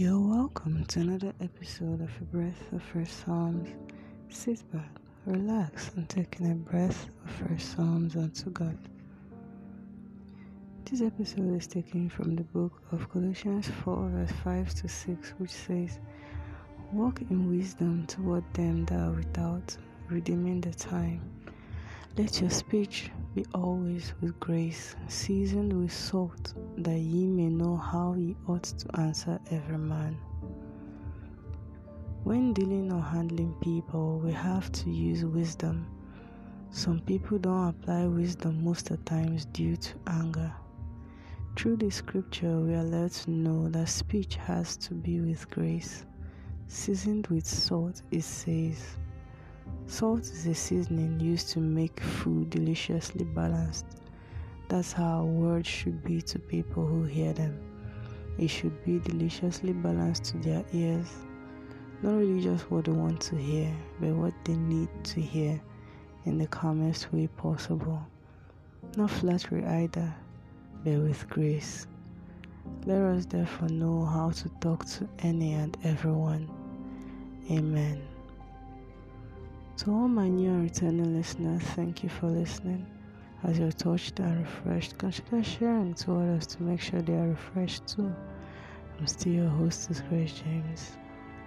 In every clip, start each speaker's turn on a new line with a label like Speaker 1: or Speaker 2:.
Speaker 1: You're welcome to another episode of A Breath of Fresh Psalms. Sit back, relax, and take in a breath of Fresh Psalms unto God. This episode is taken from the book of Colossians 4, verse 5 to 6, which says, Walk in wisdom toward them that are without, redeeming the time. Let your speech be always with grace, seasoned with salt, that ye may know how ye ought to answer every man. When dealing or handling people, we have to use wisdom. Some people don't apply wisdom most of the times due to anger. Through the scripture, we are led to know that speech has to be with grace. Seasoned with salt, it says. Salt is a seasoning used to make food deliciously balanced. That's how words should be to people who hear them. It should be deliciously balanced to their ears. Not really just what they want to hear, but what they need to hear in the calmest way possible. Not flattery either, but with grace. Let us therefore know how to talk to any and everyone. Amen. To all my new and returning listeners, thank you for listening. As you're touched and refreshed, consider sharing to others to make sure they are refreshed too. I'm still your hostess, Grace James.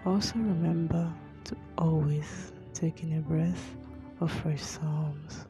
Speaker 1: Also, remember to always take in a breath of fresh Psalms.